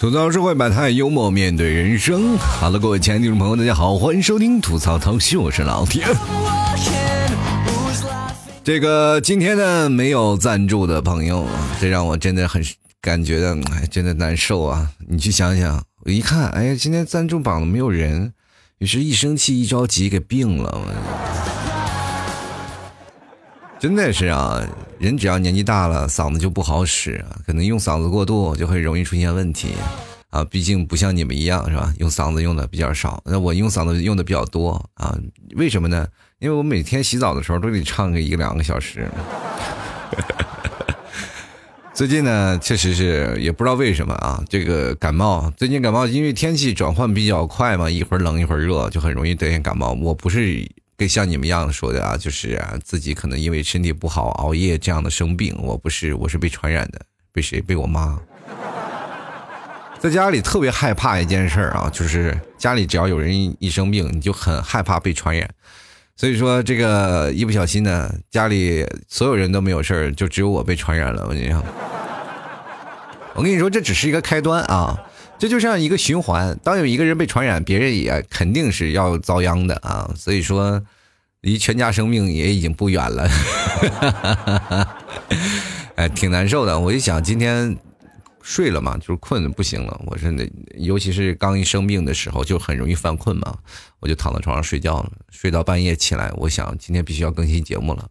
吐槽社会百态，幽默面对人生。好了，各位亲爱的听众朋友，大家好，欢迎收听吐槽涛秀，我是老铁。这个今天呢，没有赞助的朋友，这让我真的很感觉的，哎，真的难受啊！你去想想，我一看，哎呀，今天赞助榜没有人，于是一生气一着急给病了。真的是啊，人只要年纪大了，嗓子就不好使，可能用嗓子过度就会容易出现问题啊。毕竟不像你们一样是吧？用嗓子用的比较少，那我用嗓子用的比较多啊。为什么呢？因为我每天洗澡的时候都得唱个一两个小时。最近呢，确实是也不知道为什么啊，这个感冒，最近感冒，因为天气转换比较快嘛，一会儿冷一会儿热，就很容易得感冒。我不是。跟像你们一样说的啊，就是，自己可能因为身体不好熬夜这样的生病，我不是，我是被传染的，被谁？被我妈。在家里特别害怕一件事啊，就是家里只要有人一生病，你就很害怕被传染。所以说这个一不小心呢，家里所有人都没有事儿，就只有我被传染了。我跟你说，我跟你说，这只是一个开端啊。这就像一个循环，当有一个人被传染，别人也肯定是要遭殃的啊！所以说，离全家生命也已经不远了，哎，挺难受的。我一想，今天睡了嘛，就是困的不行了。我是那，尤其是刚一生病的时候，就很容易犯困嘛，我就躺在床上睡觉了，睡到半夜起来，我想今天必须要更新节目了，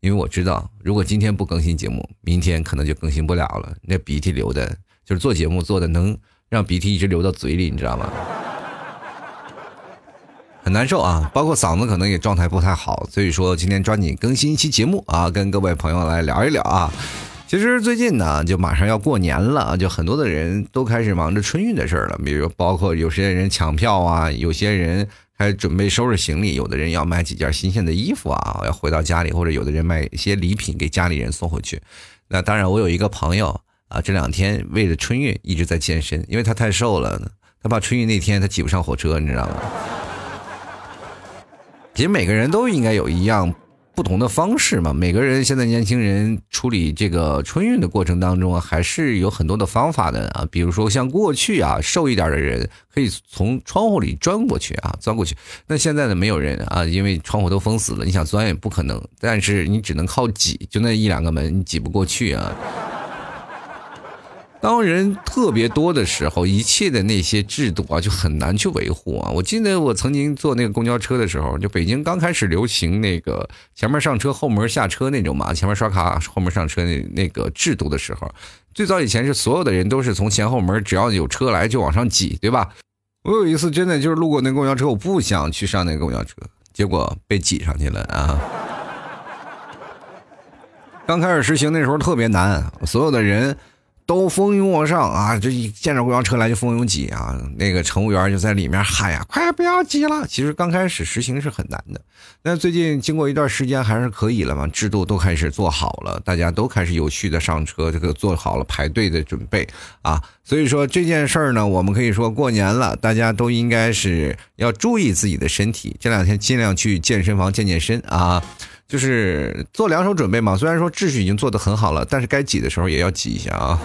因为我知道，如果今天不更新节目，明天可能就更新不了了。那鼻涕流的，就是做节目做的能。让鼻涕一直流到嘴里，你知道吗？很难受啊，包括嗓子可能也状态不太好，所以说今天抓紧更新一期节目啊，跟各位朋友来聊一聊啊。其实最近呢，就马上要过年了，就很多的人都开始忙着春运的事儿了，比如包括有些人抢票啊，有些人还准备收拾行李，有的人要买几件新鲜的衣服啊，要回到家里，或者有的人买一些礼品给家里人送回去。那当然，我有一个朋友。啊，这两天为了春运一直在健身，因为他太瘦了，他怕春运那天他挤不上火车，你知道吗？其实每个人都应该有一样不同的方式嘛。每个人现在年轻人处理这个春运的过程当中，还是有很多的方法的啊。比如说像过去啊，瘦一点的人可以从窗户里钻过去啊，钻过去。那现在呢，没有人啊，因为窗户都封死了，你想钻也不可能。但是你只能靠挤，就那一两个门，你挤不过去啊。当人特别多的时候，一切的那些制度啊，就很难去维护啊。我记得我曾经坐那个公交车的时候，就北京刚开始流行那个前面上车后门下车那种嘛，前面刷卡后门上车那那个制度的时候，最早以前是所有的人都是从前后门，只要有车来就往上挤，对吧？我有一次真的就是路过那公交车，我不想去上那个公交车，结果被挤上去了啊。刚开始实行那时候特别难，所有的人。都蜂拥而上啊！这一见着公交车来就蜂拥挤啊！那个乘务员就在里面喊呀：“快不要挤了！”其实刚开始实行是很难的，那最近经过一段时间还是可以了嘛，制度都开始做好了，大家都开始有序的上车，这个做好了排队的准备啊！所以说这件事儿呢，我们可以说过年了，大家都应该是要注意自己的身体，这两天尽量去健身房健健身啊。就是做两手准备嘛，虽然说秩序已经做得很好了，但是该挤的时候也要挤一下啊。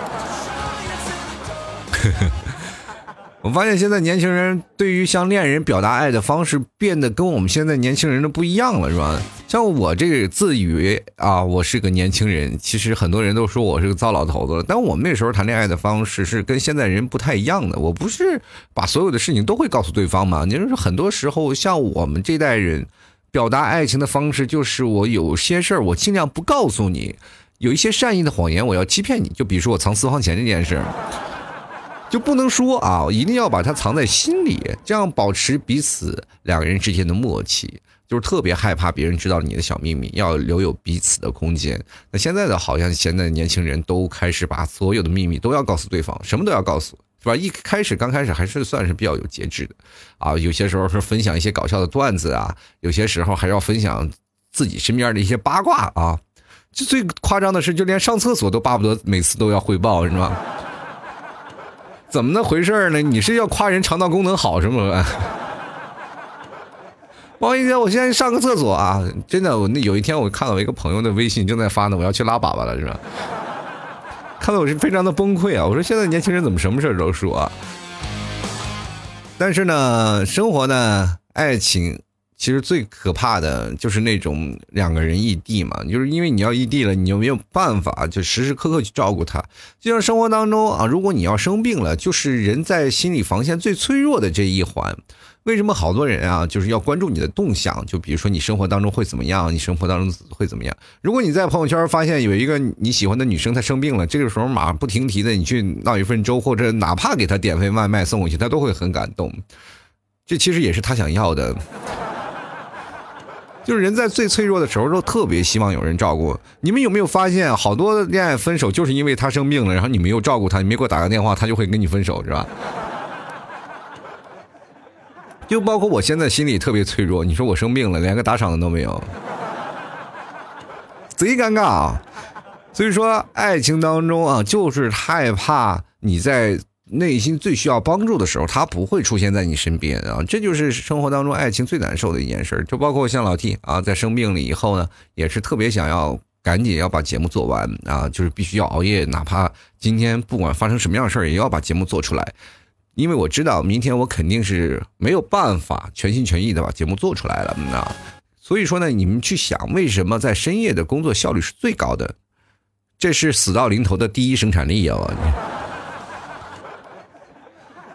我发现现在年轻人对于向恋人表达爱的方式变得跟我们现在年轻人的不一样了，是吧？像我这个自以为啊，我是个年轻人，其实很多人都说我是个糟老头子了。但我们那时候谈恋爱的方式是跟现在人不太一样的。我不是把所有的事情都会告诉对方嘛？就是很多时候像我们这代人。表达爱情的方式就是我有些事儿我尽量不告诉你，有一些善意的谎言我要欺骗你，就比如说我藏私房钱这件事，就不能说啊，一定要把它藏在心里，这样保持彼此两个人之间的默契。就是特别害怕别人知道你的小秘密，要留有彼此的空间。那现在的好像现在年轻人都开始把所有的秘密都要告诉对方，什么都要告诉。是吧？一开始刚开始还是算是比较有节制的，啊，有些时候是分享一些搞笑的段子啊，有些时候还要分享自己身边的一些八卦啊。就最夸张的是，就连上厕所都巴不得每次都要汇报，是吧？怎么那回事呢？你是要夸人肠道功能好是吗？王一哥，我现在上个厕所啊！真的，我那有一天我看到我一个朋友的微信正在发呢，我要去拉粑粑了，是吧？看得我是非常的崩溃啊！我说现在年轻人怎么什么事儿都说啊？但是呢，生活呢，爱情。其实最可怕的就是那种两个人异地嘛，就是因为你要异地了，你就没有办法就时时刻刻去照顾他。就像生活当中啊，如果你要生病了，就是人在心理防线最脆弱的这一环。为什么好多人啊，就是要关注你的动向？就比如说你生活当中会怎么样，你生活当中会怎么样？如果你在朋友圈发现有一个你喜欢的女生她生病了，这个时候马不停蹄的你去闹一份粥，或者哪怕给她点份外卖送过去，她都会很感动。这其实也是她想要的。就是人在最脆弱的时候，都特别希望有人照顾。你们有没有发现，好多恋爱分手就是因为他生病了，然后你没有照顾他，你没给我打个电话，他就会跟你分手，是吧？就包括我现在心里特别脆弱，你说我生病了，连个打赏的都没有，贼尴尬啊！所以说，爱情当中啊，就是害怕你在。内心最需要帮助的时候，他不会出现在你身边啊！这就是生活当中爱情最难受的一件事就包括像老 T 啊，在生病了以后呢，也是特别想要赶紧要把节目做完啊，就是必须要熬夜，哪怕今天不管发生什么样事儿，也要把节目做出来，因为我知道明天我肯定是没有办法全心全意的把节目做出来了那！所以说呢，你们去想，为什么在深夜的工作效率是最高的？这是死到临头的第一生产力啊！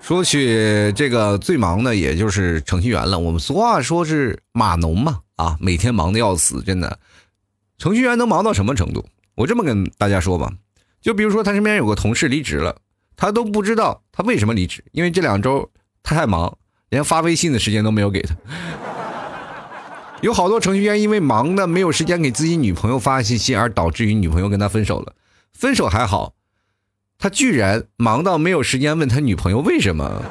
说起这个最忙的，也就是程序员了。我们俗话说是码农嘛，啊，每天忙的要死，真的。程序员能忙到什么程度？我这么跟大家说吧，就比如说他身边有个同事离职了，他都不知道他为什么离职，因为这两周他太忙，连发微信的时间都没有给他。有好多程序员因为忙的没有时间给自己女朋友发信息，而导致于女朋友跟他分手了。分手还好。他居然忙到没有时间问他女朋友为什么，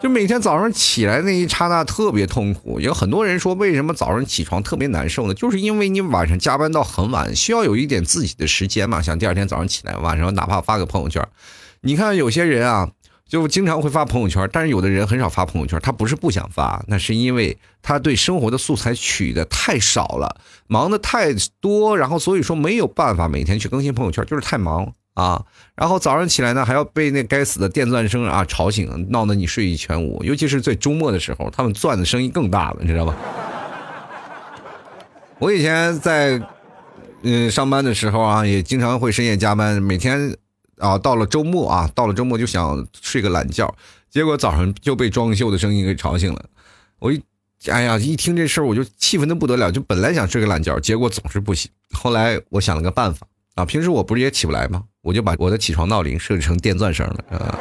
就每天早上起来那一刹那特别痛苦。有很多人说，为什么早上起床特别难受呢？就是因为你晚上加班到很晚，需要有一点自己的时间嘛。想第二天早上起来，晚上哪怕发个朋友圈，你看有些人啊。就经常会发朋友圈，但是有的人很少发朋友圈。他不是不想发，那是因为他对生活的素材取的太少了，忙的太多，然后所以说没有办法每天去更新朋友圈，就是太忙啊。然后早上起来呢，还要被那该死的电钻声啊吵醒，闹得你睡意全无。尤其是在周末的时候，他们钻的声音更大了，你知道吧？我以前在嗯上班的时候啊，也经常会深夜加班，每天。啊，到了周末啊，到了周末就想睡个懒觉，结果早上就被装修的声音给吵醒了。我一，哎呀，一听这事儿我就气愤的不得了，就本来想睡个懒觉，结果总是不行。后来我想了个办法啊，平时我不是也起不来吗？我就把我的起床闹铃设置成电钻声了啊。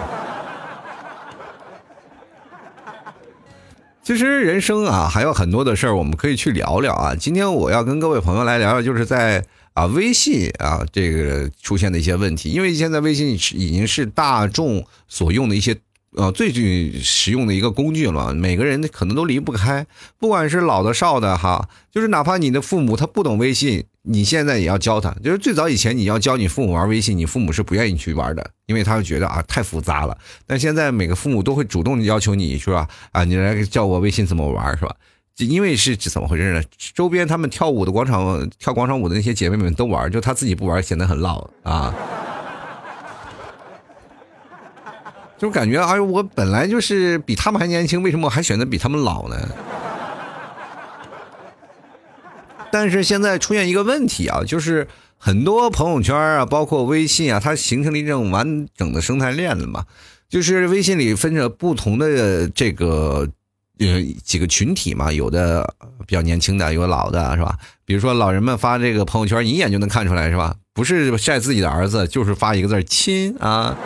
其实人生啊，还有很多的事儿我们可以去聊聊啊。今天我要跟各位朋友来聊聊，就是在。啊，微信啊，这个出现的一些问题，因为现在微信已经是大众所用的一些呃最最实用的一个工具了，每个人可能都离不开，不管是老的少的哈，就是哪怕你的父母他不懂微信，你现在也要教他。就是最早以前你要教你父母玩微信，你父母是不愿意去玩的，因为他会觉得啊太复杂了。但现在每个父母都会主动的要求你是吧？啊，你来教我微信怎么玩是吧？因为是怎么回事呢？周边他们跳舞的广场跳广场舞的那些姐妹们都玩，就他自己不玩，显得很老啊。就感觉哎呦，我本来就是比他们还年轻，为什么我还选择比他们老呢？但是现在出现一个问题啊，就是很多朋友圈啊，包括微信啊，它形成了一种完整的生态链了嘛。就是微信里分着不同的这个。呃，几个群体嘛，有的比较年轻的，有老的，是吧？比如说老人们发这个朋友圈，一眼就能看出来，是吧？不是晒自己的儿子，就是发一个字亲啊，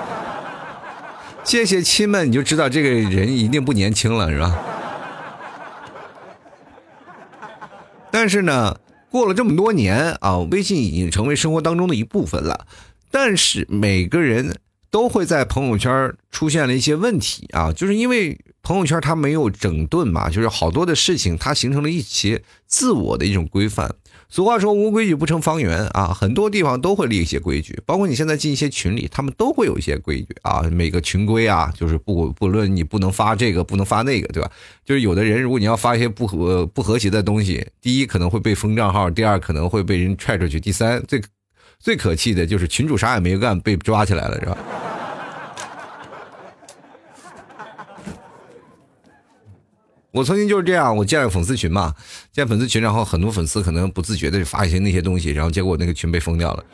谢谢亲们，你就知道这个人一定不年轻了，是吧？但是呢，过了这么多年啊，微信已经成为生活当中的一部分了，但是每个人都会在朋友圈出现了一些问题啊，就是因为。朋友圈它没有整顿嘛，就是好多的事情它形成了一些自我的一种规范。俗话说无规矩不成方圆啊，很多地方都会立一些规矩，包括你现在进一些群里，他们都会有一些规矩啊。每个群规啊，就是不不论你不能发这个，不能发那个，对吧？就是有的人如果你要发一些不和不和谐的东西，第一可能会被封账号，第二可能会被人踹出去，第三最最可气的就是群主啥也没干被抓起来了，是吧？我曾经就是这样，我建了粉丝群嘛，建粉丝群，然后很多粉丝可能不自觉的发一些那些东西，然后结果那个群被封掉了。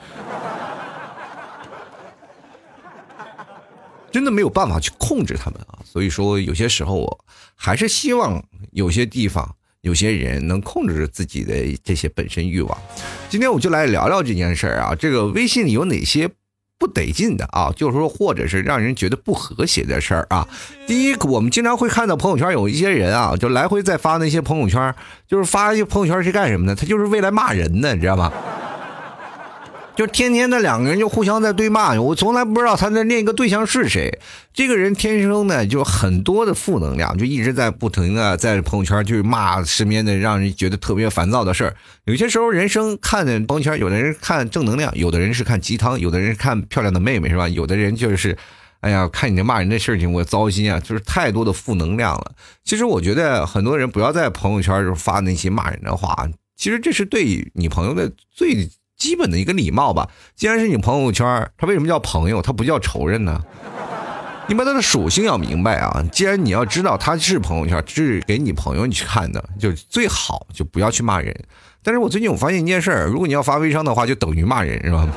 真的没有办法去控制他们啊，所以说有些时候我还是希望有些地方、有些人能控制着自己的这些本身欲望。今天我就来聊聊这件事儿啊，这个微信里有哪些？不得劲的啊，就是说，或者是让人觉得不和谐的事儿啊。第一，我们经常会看到朋友圈有一些人啊，就来回在发那些朋友圈，就是发一些朋友圈是干什么的？他就是为了骂人呢，你知道吗？就天天的两个人就互相在对骂，我从来不知道他在另一个对象是谁。这个人天生呢就很多的负能量，就一直在不停的在朋友圈去骂身边的让人觉得特别烦躁的事儿。有些时候人生看的朋友圈，有的人看正能量，有的人是看鸡汤，有的人看漂亮的妹妹是吧？有的人就是，哎呀，看你这骂人的事情我糟心啊，就是太多的负能量了。其实我觉得很多人不要在朋友圈就发那些骂人的话，其实这是对你朋友的最。基本的一个礼貌吧。既然是你朋友圈，他为什么叫朋友？他不叫仇人呢？你把他的属性要明白啊。既然你要知道他是朋友圈，是给你朋友你去看的，就最好就不要去骂人。但是我最近我发现一件事，如果你要发微商的话，就等于骂人，是吧？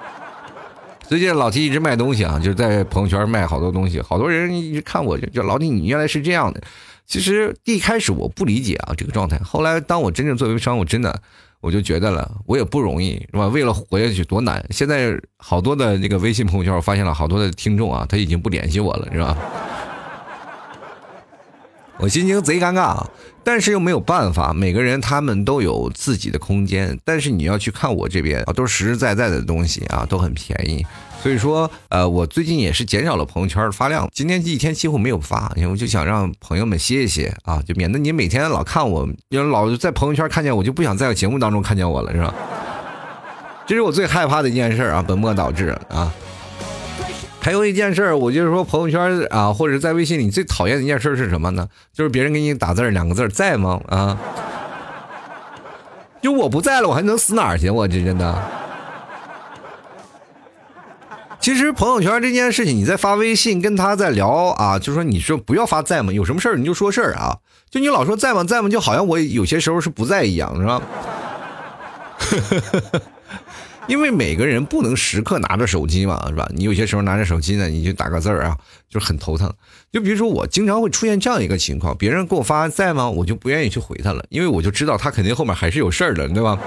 最近老提一直卖东西啊，就是在朋友圈卖好多东西，好多人一直看我就老 T，你原来是这样的。其实一开始我不理解啊这个状态，后来当我真正做微商，我真的。我就觉得了，我也不容易，是吧？为了活下去多难。现在好多的那个微信朋友圈，我发现了好多的听众啊，他已经不联系我了，是吧？我心情贼尴尬，但是又没有办法。每个人他们都有自己的空间，但是你要去看我这边啊，都是实实在在的东西啊，都很便宜。所以说，呃，我最近也是减少了朋友圈发量，今天一天几乎没有发，因为我就想让朋友们歇一歇啊，就免得你每天老看我，要老在朋友圈看见我，就不想在节目当中看见我了，是吧？这是我最害怕的一件事啊，本末倒置啊。还有一件事，我就是说朋友圈啊，或者在微信里最讨厌的一件事是什么呢？就是别人给你打字两个字在吗？啊，就我不在了，我还能死哪儿去？我这真的。其实朋友圈这件事情，你在发微信跟他在聊啊，就说你说不要发在吗？有什么事儿你就说事儿啊，就你老说在吗在吗，就好像我有些时候是不在一样，是吧？因为每个人不能时刻拿着手机嘛，是吧？你有些时候拿着手机呢，你就打个字儿啊，就很头疼。就比如说我经常会出现这样一个情况，别人给我发在吗，我就不愿意去回他了，因为我就知道他肯定后面还是有事儿的，对吧？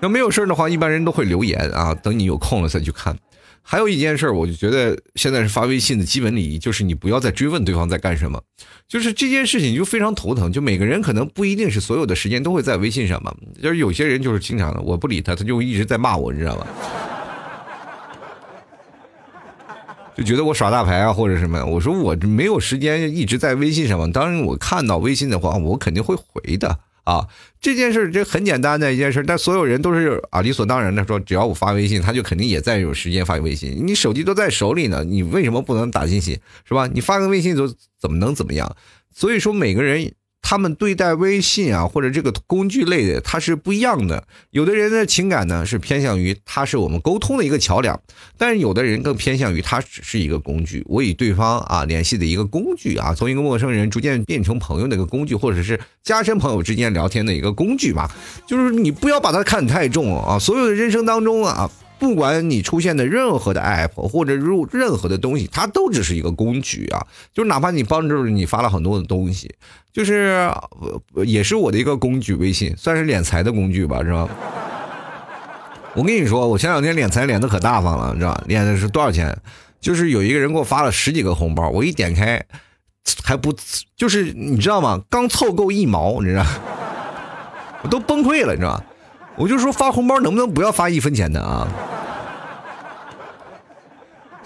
要没有事儿的话，一般人都会留言啊，等你有空了再去看。还有一件事，我就觉得现在是发微信的基本礼仪，就是你不要再追问对方在干什么。就是这件事情就非常头疼。就每个人可能不一定是所有的时间都会在微信上嘛，就是有些人就是经常的，我不理他，他就一直在骂我，你知道吗？就觉得我耍大牌啊，或者什么。我说我没有时间一直在微信上嘛。当然我看到微信的话，我肯定会回的。啊，这件事这很简单的一件事，但所有人都是啊理所当然的说，只要我发微信，他就肯定也在有时间发微信。你手机都在手里呢，你为什么不能打信息？是吧？你发个微信就怎么能怎么样？所以说每个人。他们对待微信啊，或者这个工具类的，它是不一样的。有的人的情感呢是偏向于它是我们沟通的一个桥梁，但是有的人更偏向于它只是一个工具，我与对方啊联系的一个工具啊，从一个陌生人逐渐变成朋友的一个工具，或者是加深朋友之间聊天的一个工具吧。就是你不要把它看太重啊，所有的人生当中啊。不管你出现的任何的 app 或者入任何的东西，它都只是一个工具啊。就哪怕你帮助你发了很多的东西，就是也是我的一个工具，微信算是敛财的工具吧，是吧？我跟你说，我前两天敛财敛的可大方了，你知道？敛的是多少钱？就是有一个人给我发了十几个红包，我一点开还不就是你知道吗？刚凑够一毛，你知道，我都崩溃了，你知道吗？我就说发红包能不能不要发一分钱的啊？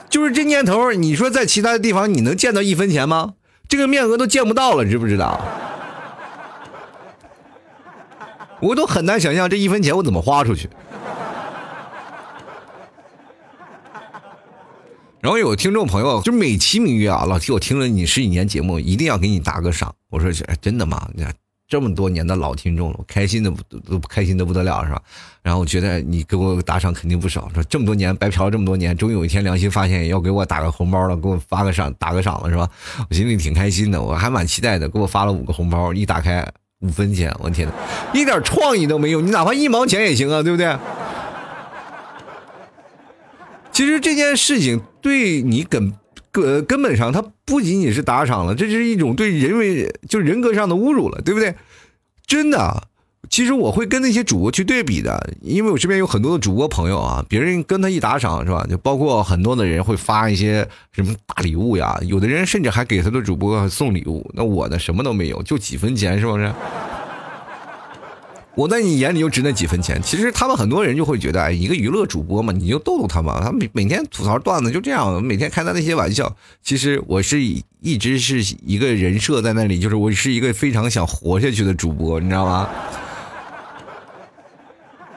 就是这年头，你说在其他的地方你能见到一分钱吗？这个面额都见不到了，知不知道？我都很难想象这一分钱我怎么花出去。然后有听众朋友就美其名曰啊，老提我听了你十几年节目，一定要给你打个赏。我说真的吗？这么多年的老听众了，我开心的都都开心的不得了，是吧？然后我觉得你给我打赏肯定不少，说这么多年白嫖了这么多年，终于有一天良心发现要给我打个红包了，给我发个赏打个赏了，是吧？我心里挺开心的，我还蛮期待的，给我发了五个红包，一打开五分钱，我天呐，一点创意都没有，你哪怕一毛钱也行啊，对不对？其实这件事情对你跟根根本上，他不仅仅是打赏了，这是一种对人为就人格上的侮辱了，对不对？真的，其实我会跟那些主播去对比的，因为我身边有很多的主播朋友啊，别人跟他一打赏是吧？就包括很多的人会发一些什么大礼物呀，有的人甚至还给他的主播送礼物，那我呢什么都没有，就几分钱，是不是？我在你眼里就值那几分钱，其实他们很多人就会觉得，哎，一个娱乐主播嘛，你就逗逗他嘛，他每每天吐槽段子就这样，每天开他那些玩笑。其实我是一直是一个人设在那里，就是我是一个非常想活下去的主播，你知道吗？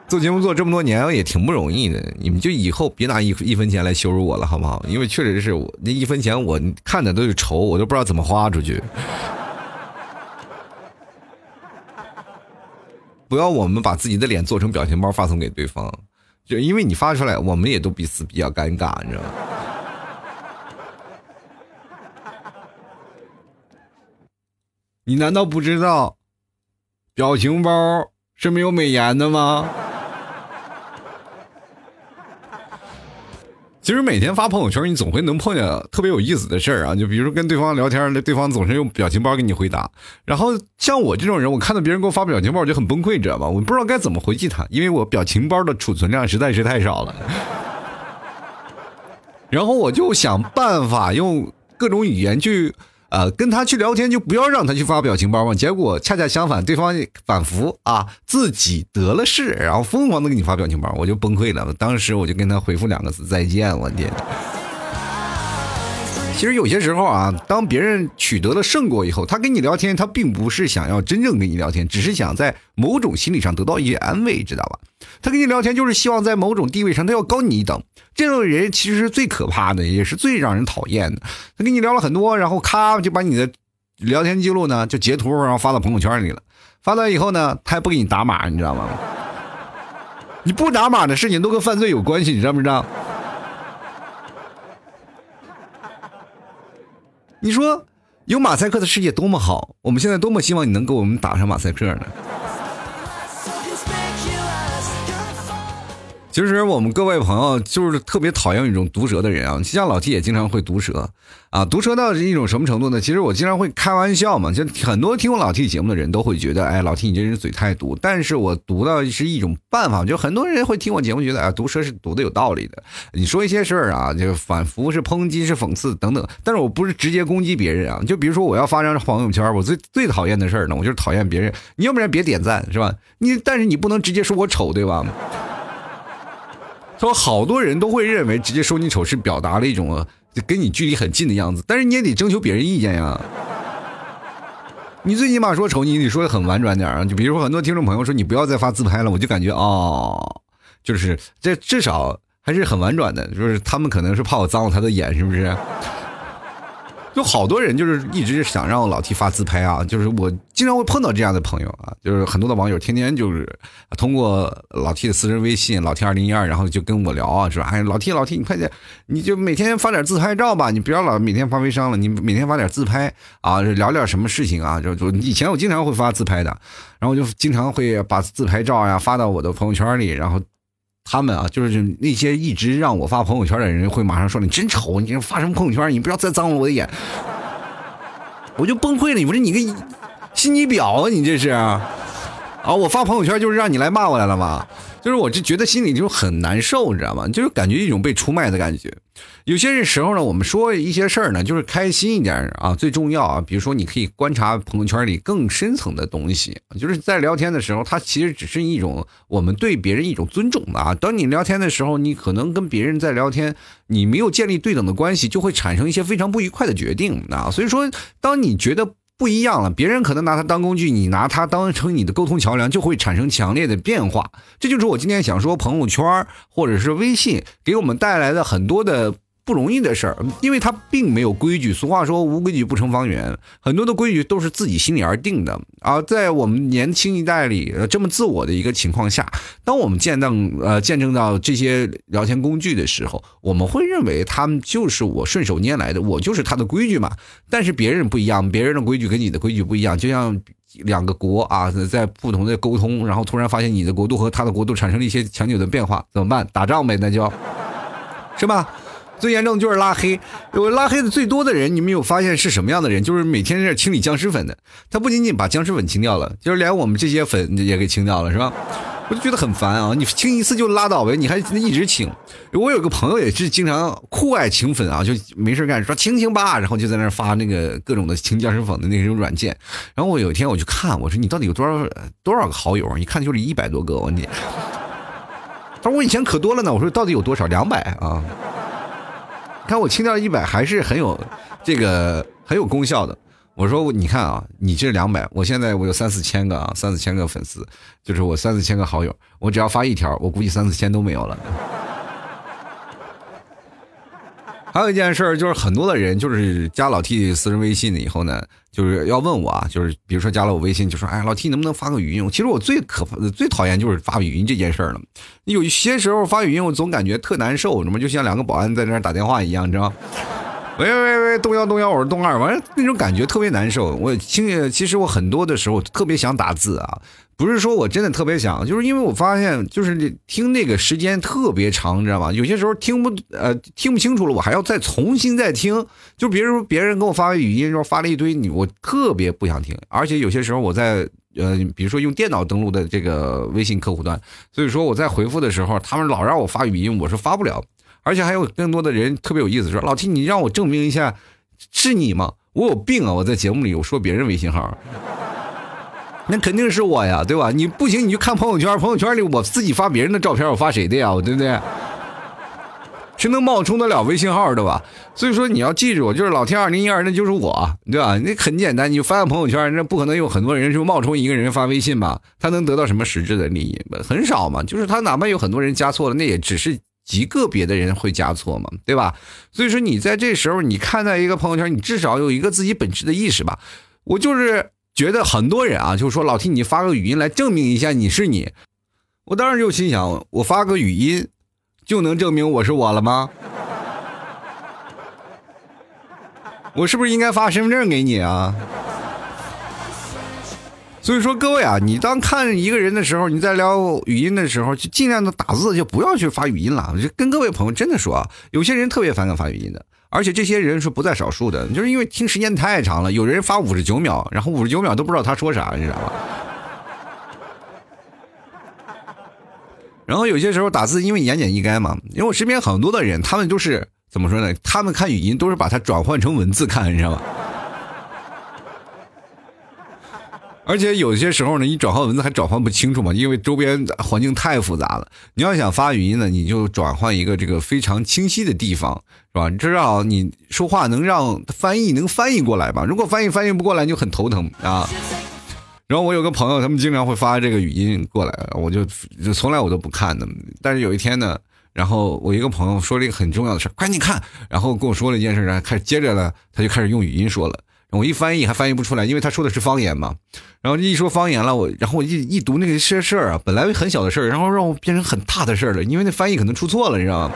做节目做这么多年也挺不容易的，你们就以后别拿一一分钱来羞辱我了，好不好？因为确实是我那一分钱我看着都是愁，我都不知道怎么花出去。不要我们把自己的脸做成表情包发送给对方，就因为你发出来，我们也都彼此比较尴尬，你知道吗？你难道不知道，表情包是没有美颜的吗？其实每天发朋友圈，你总会能碰见特别有意思的事儿啊！就比如说跟对方聊天，对方总是用表情包给你回答。然后像我这种人，我看到别人给我发表情包，我就很崩溃，知道吧？我不知道该怎么回击他，因为我表情包的储存量实在是太少了。然后我就想办法用各种语言去。呃，跟他去聊天就不要让他去发表情包嘛。结果恰恰相反，对方反复啊，自己得了势，然后疯狂的给你发表情包，我就崩溃了。当时我就跟他回复两个字：再见。我天！其实有些时候啊，当别人取得了胜果以后，他跟你聊天，他并不是想要真正跟你聊天，只是想在某种心理上得到一些安慰，知道吧？他跟你聊天就是希望在某种地位上他要高你一等。这种人其实是最可怕的，也是最让人讨厌的。他跟你聊了很多，然后咔就把你的聊天记录呢就截图，然后发到朋友圈里了。发到以后呢，他还不给你打码，你知道吗？你不打码的事情都跟犯罪有关系，你知道不知道？你说有马赛克的世界多么好，我们现在多么希望你能给我们打上马赛克呢？其实我们各位朋友就是特别讨厌一种毒舌的人啊，就像老 T 也经常会毒舌啊，毒舌到是一种什么程度呢？其实我经常会开玩笑嘛，就很多听过老 T 节目的人都会觉得，哎，老 T 你这人嘴太毒。但是我毒到是一种办法，就很多人会听我节目觉得，啊，毒舌是毒的有道理的。你说一些事儿啊，就反复是抨击是讽刺等等，但是我不是直接攻击别人啊。就比如说我要发张朋友圈，我最最讨厌的事儿呢，我就是讨厌别人，你要不然别点赞是吧？你但是你不能直接说我丑对吧？说好多人都会认为直接说你丑是表达了一种跟你距离很近的样子，但是你也得征求别人意见呀。你最起码说丑，你得说的很婉转点啊。就比如说很多听众朋友说你不要再发自拍了，我就感觉哦，就是这至少还是很婉转的，就是他们可能是怕我脏了他的眼，是不是？有好多人就是一直想让我老 T 发自拍啊，就是我经常会碰到这样的朋友啊，就是很多的网友天天就是通过老 T 的私人微信老 T 二零一二，然后就跟我聊啊，是吧？哎，老 T 老 T，你快点，你就每天发点自拍照吧，你不要老每天发微商了，你每天发点自拍啊，聊聊什么事情啊？就就以前我经常会发自拍的，然后就经常会把自拍照呀发到我的朋友圈里，然后。他们啊，就是那些一直让我发朋友圈的人，会马上说你真丑，你发什么朋友圈？你不要再脏了我的眼，我就崩溃了。你不是你个心机婊啊？你这是啊？我发朋友圈就是让你来骂我来了吗？就是我就觉得心里就很难受，你知道吗？就是感觉一种被出卖的感觉。有些时候呢，我们说一些事儿呢，就是开心一点啊，最重要啊。比如说，你可以观察朋友圈里更深层的东西，就是在聊天的时候，它其实只是一种我们对别人一种尊重啊。当你聊天的时候，你可能跟别人在聊天，你没有建立对等的关系，就会产生一些非常不愉快的决定啊。所以说，当你觉得。不一样了，别人可能拿它当工具，你拿它当成你的沟通桥梁，就会产生强烈的变化。这就是我今天想说，朋友圈或者是微信给我们带来的很多的不容易的事儿，因为他并没有规矩。俗话说无规矩不成方圆，很多的规矩都是自己心里而定的。而在我们年轻一代里这么自我的一个情况下，当我们见到呃见证到这些聊天工具的时候，我们会认为他们就是我顺手拈来的，我就是他的规矩嘛。但是别人不一样，别人的规矩跟你的规矩不一样，就像两个国啊在不同的沟通，然后突然发现你的国度和他的国度产生了一些强扭的变化，怎么办？打仗呗，那就。是吧？最严重的就是拉黑。我拉黑的最多的人，你们有发现是什么样的人？就是每天在清理僵尸粉的。他不仅仅把僵尸粉清掉了，就是连我们这些粉也给清掉了，是吧？我就觉得很烦啊！你清一次就拉倒呗，你还一直清。我有个朋友也是经常酷爱清粉啊，就没事干说清清吧，然后就在那发那个各种的清僵尸粉的那种软件。然后我有一天我去看，我说你到底有多少多少个好友？一看就是一百多个，我你。他说我以前可多了呢，我说到底有多少？两百啊！看我清掉一百，还是很有这个很有功效的。我说你看啊，你这两百，我现在我有三四千个啊，三四千个粉丝，就是我三四千个好友，我只要发一条，我估计三四千都没有了。还有一件事就是很多的人就是加老 T 私人微信了以后呢，就是要问我啊，就是比如说加了我微信，就说哎，老 T 能不能发个语音？其实我最可最讨厌就是发语音这件事了。有些时候发语音，我总感觉特难受，什么就像两个保安在那打电话一样，你知道吗？喂喂喂，东幺东幺，我是东二，完了那种感觉特别难受。我听，其实我很多的时候特别想打字啊。不是说我真的特别想，就是因为我发现，就是听那个时间特别长，你知道吗？有些时候听不呃听不清楚了，我还要再重新再听。就比如说别人给我发语音，说发了一堆，你我特别不想听。而且有些时候我在呃，比如说用电脑登录的这个微信客户端，所以说我在回复的时候，他们老让我发语音，我是发不了。而且还有更多的人特别有意思，说老提你让我证明一下是你吗？我有病啊！我在节目里我说别人微信号。那肯定是我呀，对吧？你不行，你就看朋友圈，朋友圈里我自己发别人的照片，我发谁的呀？对不对？谁能冒充得了微信号的吧？所以说你要记住，就是老天二零一二，那就是我，对吧？那很简单，你发个朋友圈，那不可能有很多人就冒充一个人发微信吧？他能得到什么实质的利益？很少嘛。就是他哪怕有很多人加错了，那也只是极个别的人会加错嘛，对吧？所以说你在这时候，你看待一个朋友圈，你至少有一个自己本质的意识吧。我就是。觉得很多人啊，就说老 T，你发个语音来证明一下你是你。我当时就心想，我发个语音就能证明我是我了吗？我是不是应该发身份证给你啊？所以说各位啊，你当看一个人的时候，你在聊语音的时候，就尽量的打字，就不要去发语音了。就跟各位朋友真的说啊，有些人特别反感发语音的。而且这些人是不在少数的，就是因为听时间太长了，有人发五十九秒，然后五十九秒都不知道他说啥，你知道吧？然后有些时候打字，因为言简意赅嘛，因为我身边很多的人，他们都是怎么说呢？他们看语音都是把它转换成文字看，你知道吗？而且有些时候呢，你转换文字还转换不清楚嘛，因为周边环境太复杂了。你要想发语音呢，你就转换一个这个非常清晰的地方，是吧？至少你说话能让翻译能翻译过来吧。如果翻译翻译不过来，你就很头疼啊。然后我有个朋友，他们经常会发这个语音过来，我就就从来我都不看的。但是有一天呢，然后我一个朋友说了一个很重要的事快你看，然后跟我说了一件事，然后开始接着呢，他就开始用语音说了。我一翻译还翻译不出来，因为他说的是方言嘛。然后一说方言了，我然后我一一读那个事事儿啊，本来很小的事儿，然后让我变成很大的事儿了，因为那翻译可能出错了，你知道吗？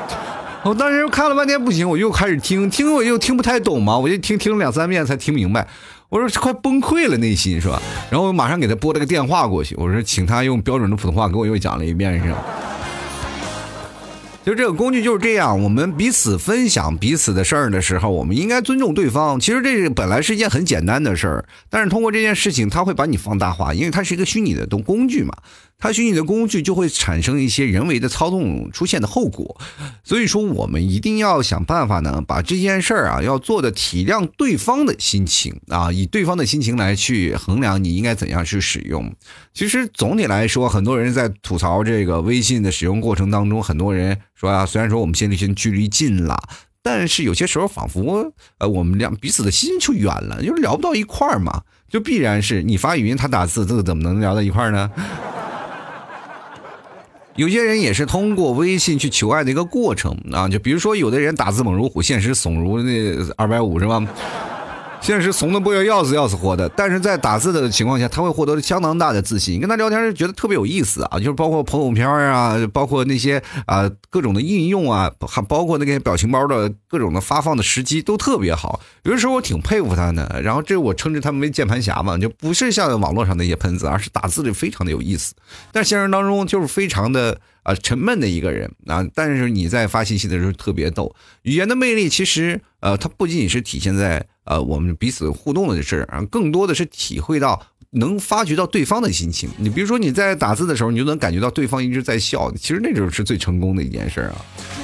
我当时看了半天不行，我又开始听听，我又听不太懂嘛，我就听听了两三遍才听明白。我说快崩溃了，内心是吧？然后我马上给他拨了个电话过去，我说请他用标准的普通话给我又讲了一遍，是吧？就这个工具就是这样，我们彼此分享彼此的事儿的时候，我们应该尊重对方。其实这个本来是一件很简单的事儿，但是通过这件事情，它会把你放大化，因为它是一个虚拟的东工具嘛。它虚拟的工具就会产生一些人为的操纵出现的后果，所以说我们一定要想办法呢，把这件事儿啊要做的体谅对方的心情啊，以对方的心情来去衡量你应该怎样去使用。其实总体来说，很多人在吐槽这个微信的使用过程当中，很多人说啊，虽然说我们现在现距离近了，但是有些时候仿佛呃我们俩彼此的心就远了，就是聊不到一块儿嘛，就必然是你发语音他打字，这个怎么能聊到一块儿呢？有些人也是通过微信去求爱的一个过程啊，就比如说有的人打字猛如虎，现实怂如那二百五是吧？现实怂的不要要死要死活的，但是在打字的情况下，他会获得相当大的自信。你跟他聊天就觉得特别有意思啊，就是包括朋友圈啊，包括那些啊各种的应用啊，还包括那个表情包的各种的发放的时机都特别好。有的时候我挺佩服他的，然后这我称之他们为键盘侠嘛，就不是像网络上那些喷子，而是打字的非常的有意思。但现实当中就是非常的啊沉闷的一个人啊，但是你在发信息的时候特别逗。语言的魅力其实呃，它不仅仅是体现在。呃，我们彼此互动的事儿啊，更多的是体会到能发觉到对方的心情。你比如说你在打字的时候，你就能感觉到对方一直在笑，其实那就是最成功的一件事啊。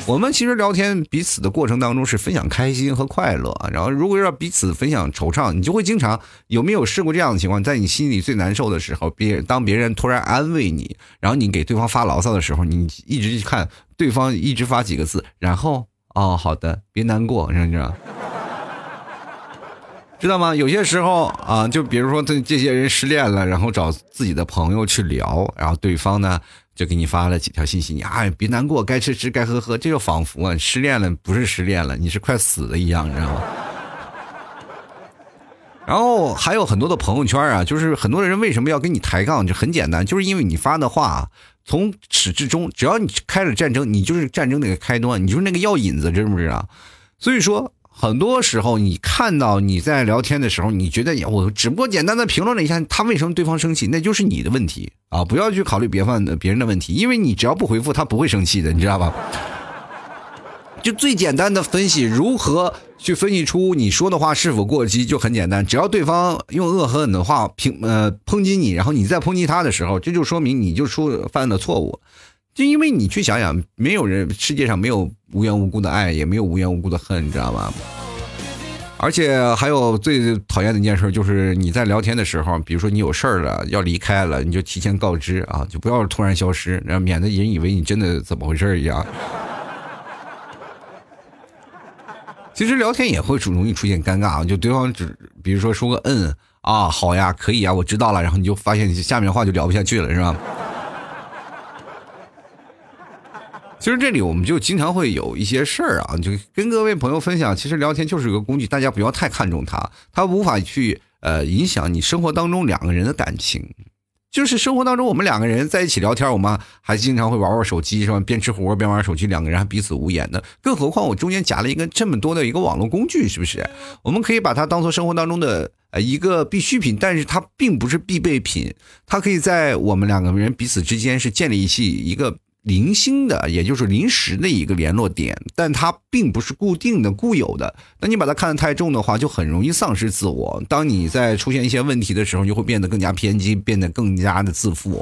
我们其实聊天彼此的过程当中是分享开心和快乐，然后如果要彼此分享惆怅，你就会经常有没有试过这样的情况？在你心里最难受的时候，别当别人突然安慰你，然后你给对方发牢骚的时候，你一直去看对方一直发几个字，然后哦，好的，别难过，知道吗？知道吗？有些时候啊，就比如说这这些人失恋了，然后找自己的朋友去聊，然后对方呢就给你发了几条信息，你哎别难过，该吃吃，该喝喝，这就仿佛啊失恋了不是失恋了，你是快死了一样，你知道吗？然后还有很多的朋友圈啊，就是很多人为什么要跟你抬杠，就很简单，就是因为你发的话从始至终，只要你开了战争，你就是战争那个开端，你就是那个药引子，知不知道？所以说。很多时候，你看到你在聊天的时候，你觉得我只不过简单的评论了一下他为什么对方生气，那就是你的问题啊！不要去考虑别方的别人的问题，因为你只要不回复，他不会生气的，你知道吧？就最简单的分析，如何去分析出你说的话是否过激，就很简单，只要对方用恶狠狠的话评呃抨击你，然后你再抨击他的时候，这就说明你就出犯了错误。就因为你去想想，没有人世界上没有无缘无故的爱，也没有无缘无故的恨，你知道吗？而且还有最讨厌的一件事，就是你在聊天的时候，比如说你有事儿了要离开了，你就提前告知啊，就不要突然消失，然后免得人以为你真的怎么回事一样。其实聊天也会容易出现尴尬，就对方只比如说说个嗯啊好呀可以啊我知道了，然后你就发现你下面话就聊不下去了，是吧？其实这里我们就经常会有一些事儿啊，就跟各位朋友分享。其实聊天就是一个工具，大家不要太看重它，它无法去呃影响你生活当中两个人的感情。就是生活当中我们两个人在一起聊天，我们还经常会玩玩手机，是吧？边吃火锅边玩手机，两个人还彼此无言的。更何况我中间夹了一个这么多的一个网络工具，是不是？我们可以把它当做生活当中的呃一个必需品，但是它并不是必备品。它可以在我们两个人彼此之间是建立起一个。零星的，也就是临时的一个联络点，但它并不是固定的、固有的。那你把它看得太重的话，就很容易丧失自我。当你在出现一些问题的时候，就会变得更加偏激，变得更加的自负，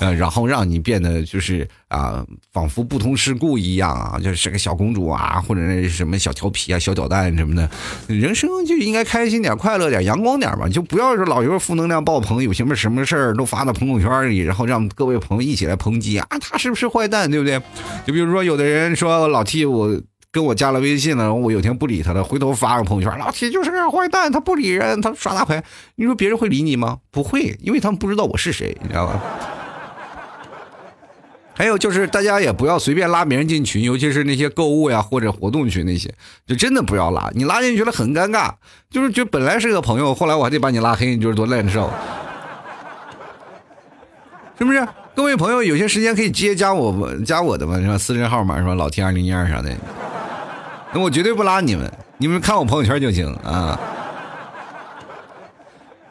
呃，然后让你变得就是。啊，仿佛不通世故一样啊，就是个小公主啊，或者是什么小调皮啊、小捣蛋什么的。人生就应该开心点、快乐点、阳光点嘛，就不要说老是负能量爆棚，有什么什么事儿都发到朋友圈里，然后让各位朋友一起来抨击啊，他是不是坏蛋，对不对？就比如说有的人说老 T 我跟我加了微信了，我有天不理他了，回头发个朋友圈，老 T 就是个坏蛋，他不理人，他耍大牌。你说别人会理你吗？不会，因为他们不知道我是谁，你知道吧？还有就是，大家也不要随便拉别人进群，尤其是那些购物呀或者活动群那些，就真的不要拉。你拉进去了很尴尬，就是就本来是个朋友，后来我还得把你拉黑，你就是多难受，是不是？各位朋友，有些时间可以直接加我加我的嘛，是吧？私人号码是吧？老 T 二零一二啥的，那我绝对不拉你们，你们看我朋友圈就行啊。